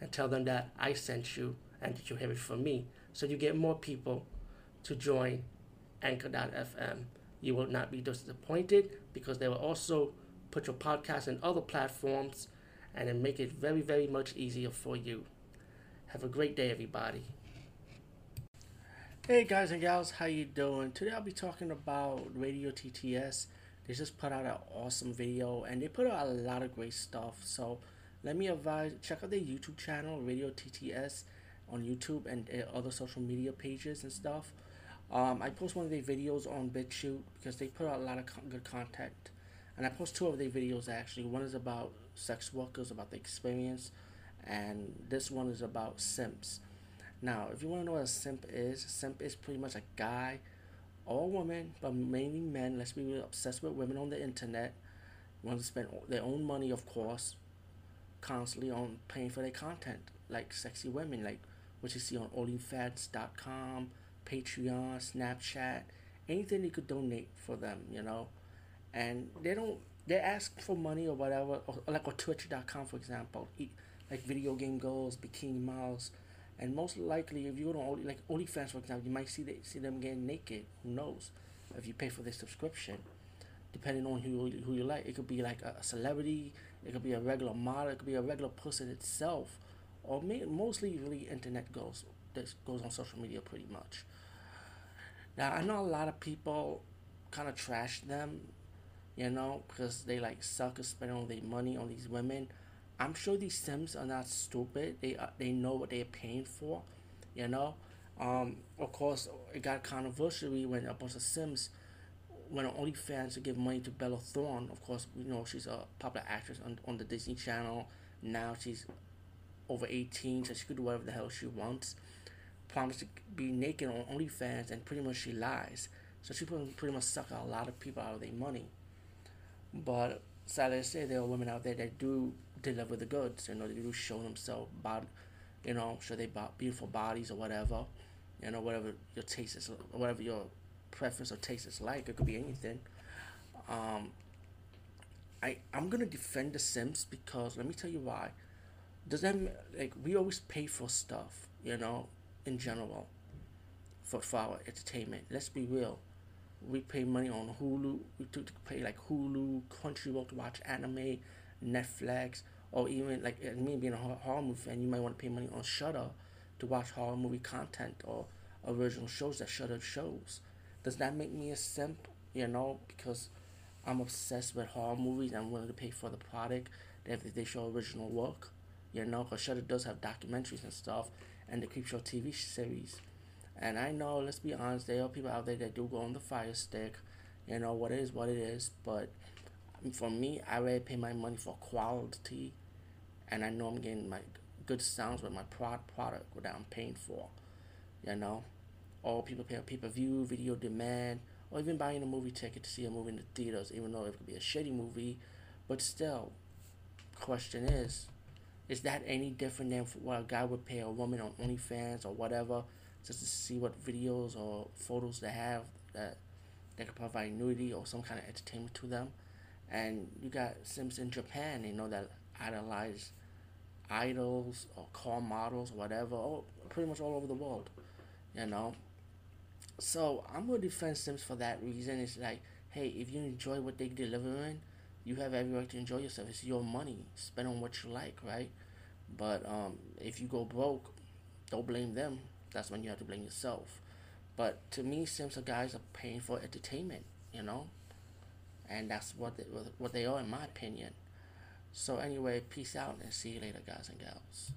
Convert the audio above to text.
and tell them that I sent you and that you have it from me. So you get more people to join Anchor.fm. You will not be disappointed because they will also put your podcast in other platforms and then make it very, very much easier for you. Have a great day, everybody. Hey guys and gals, how you doing? Today I'll be talking about Radio TTS. They just put out an awesome video and they put out a lot of great stuff. So let me advise check out their YouTube channel, Radio TTS, on YouTube and other social media pages and stuff. Um, I post one of their videos on BitChute because they put out a lot of good content, and I post two of their videos actually. One is about sex workers, about the experience, and this one is about simps. Now, if you want to know what a simp is, a simp is pretty much a guy or woman, but mainly men. Let's be obsessed with women on the internet. Want to spend their own money, of course, constantly on paying for their content, like sexy women, like what you see on OnlyFans.com, Patreon, Snapchat, anything you could donate for them, you know. And they don't, they ask for money or whatever, or, like on Twitch.com, for example, like video game girls, bikini models and most likely, if you go to only, like OnlyFans, for example, you might see they, see them getting naked. Who knows? If you pay for their subscription, depending on who who you like, it could be like a celebrity, it could be a regular model, it could be a regular person itself, or mostly really internet goes that goes on social media pretty much. Now I know a lot of people kind of trash them, you know, because they like suck at spending all their money on these women I'm sure these simps are not stupid. They uh, they know what they're paying for, you know. Um, of course, it got controversial when a bunch of simps when OnlyFans to give money to Bella Thorne. Of course, we know she's a popular actress on on the Disney Channel. Now she's over 18, so she could do whatever the hell she wants. Promised to be naked on OnlyFans, and pretty much she lies. So she pretty much suck a lot of people out of their money. But sadly to say, there are women out there that do deliver the goods. You know, they do show themselves, body, you know, show they beautiful bodies or whatever. You know, whatever your taste is, whatever your preference or taste is like. It could be anything. Um, I I'm gonna defend The simps because let me tell you why. Does that like we always pay for stuff, you know, in general, for for our entertainment. Let's be real. We pay money on Hulu. We to pay like Hulu, Country Crunchyroll to watch anime, Netflix, or even like me being a horror movie fan, you might want to pay money on Shudder to watch horror movie content or original shows that Shudder shows. Does that make me a simp? You know, because I'm obsessed with horror movies. I'm willing to pay for the product if they show original work. You know, because Shudder does have documentaries and stuff, and the Creepshow TV series. And I know, let's be honest, there are people out there that do go on the fire stick. You know, what it is, what it is. But for me, I rather pay my money for quality and I know I'm getting my good sounds with my product product that I'm paying for. You know, or people pay a pay per view, video demand, or even buying a movie ticket to see a movie in the theaters, even though it could be a shitty movie. But still, question is, is that any different than what a guy would pay a woman on OnlyFans or whatever, just to see what videos or photos they have that that could provide nudity or some kind of entertainment to them? And you got simps in Japan, you know that idolize idols or car models, or whatever, all, pretty much all over the world, you know. So I'm gonna defend simps for that reason. It's like, hey, if you enjoy what they delivering, you have every right to enjoy yourself. It's your money. Spend on what you like, right? But um, if you go broke, don't blame them. That's when you have to blame yourself. But to me, simps are guys are paying for entertainment, you know, and that's what they, what they are in my opinion. So anyway, peace out and see you later, guys and gals.